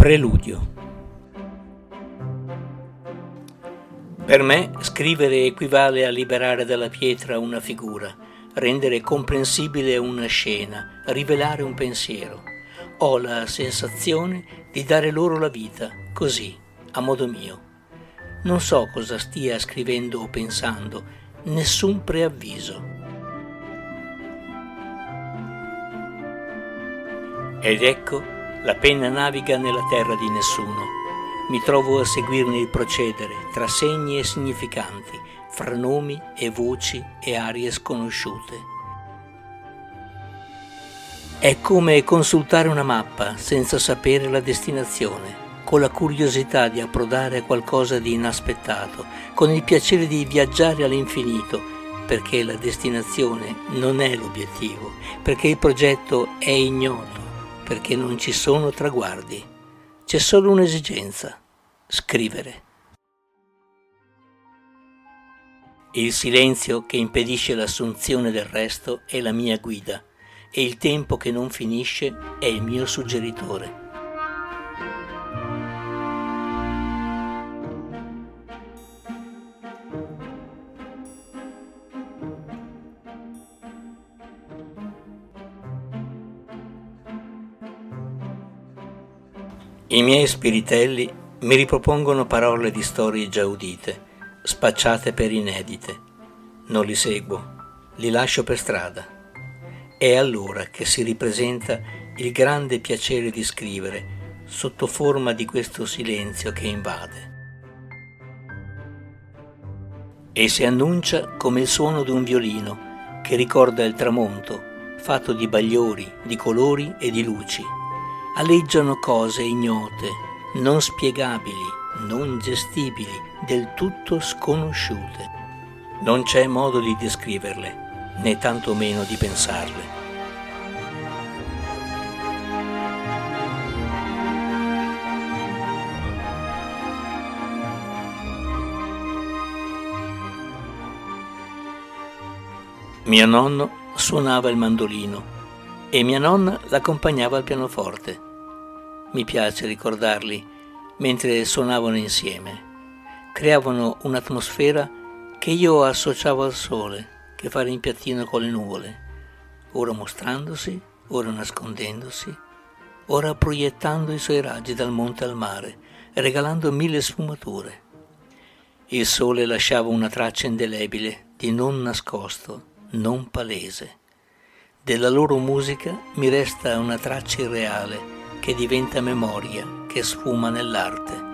Preludio Per me scrivere equivale a liberare dalla pietra una figura, rendere comprensibile una scena, rivelare un pensiero. Ho la sensazione di dare loro la vita, così, a modo mio. Non so cosa stia scrivendo o pensando, nessun preavviso. Ed ecco la penna naviga nella terra di nessuno. Mi trovo a seguirne il procedere tra segni e significanti, fra nomi e voci e arie sconosciute. È come consultare una mappa senza sapere la destinazione, con la curiosità di approdare a qualcosa di inaspettato, con il piacere di viaggiare all'infinito, perché la destinazione non è l'obiettivo, perché il progetto è ignoto perché non ci sono traguardi. C'è solo un'esigenza, scrivere. Il silenzio che impedisce l'assunzione del resto è la mia guida e il tempo che non finisce è il mio suggeritore. I miei spiritelli mi ripropongono parole di storie già udite, spacciate per inedite. Non li seguo, li lascio per strada. È allora che si ripresenta il grande piacere di scrivere sotto forma di questo silenzio che invade. E si annuncia come il suono di un violino che ricorda il tramonto, fatto di bagliori, di colori e di luci aleggiano cose ignote, non spiegabili, non gestibili, del tutto sconosciute. Non c'è modo di descriverle, né tantomeno di pensarle. Mio nonno suonava il mandolino e mia nonna l'accompagnava al pianoforte. Mi piace ricordarli mentre suonavano insieme. Creavano un'atmosfera che io associavo al sole che fa rimpiattino con le nuvole, ora mostrandosi, ora nascondendosi, ora proiettando i suoi raggi dal monte al mare, regalando mille sfumature. Il sole lasciava una traccia indelebile di non nascosto, non palese. Della loro musica mi resta una traccia irreale che diventa memoria, che sfuma nell'arte.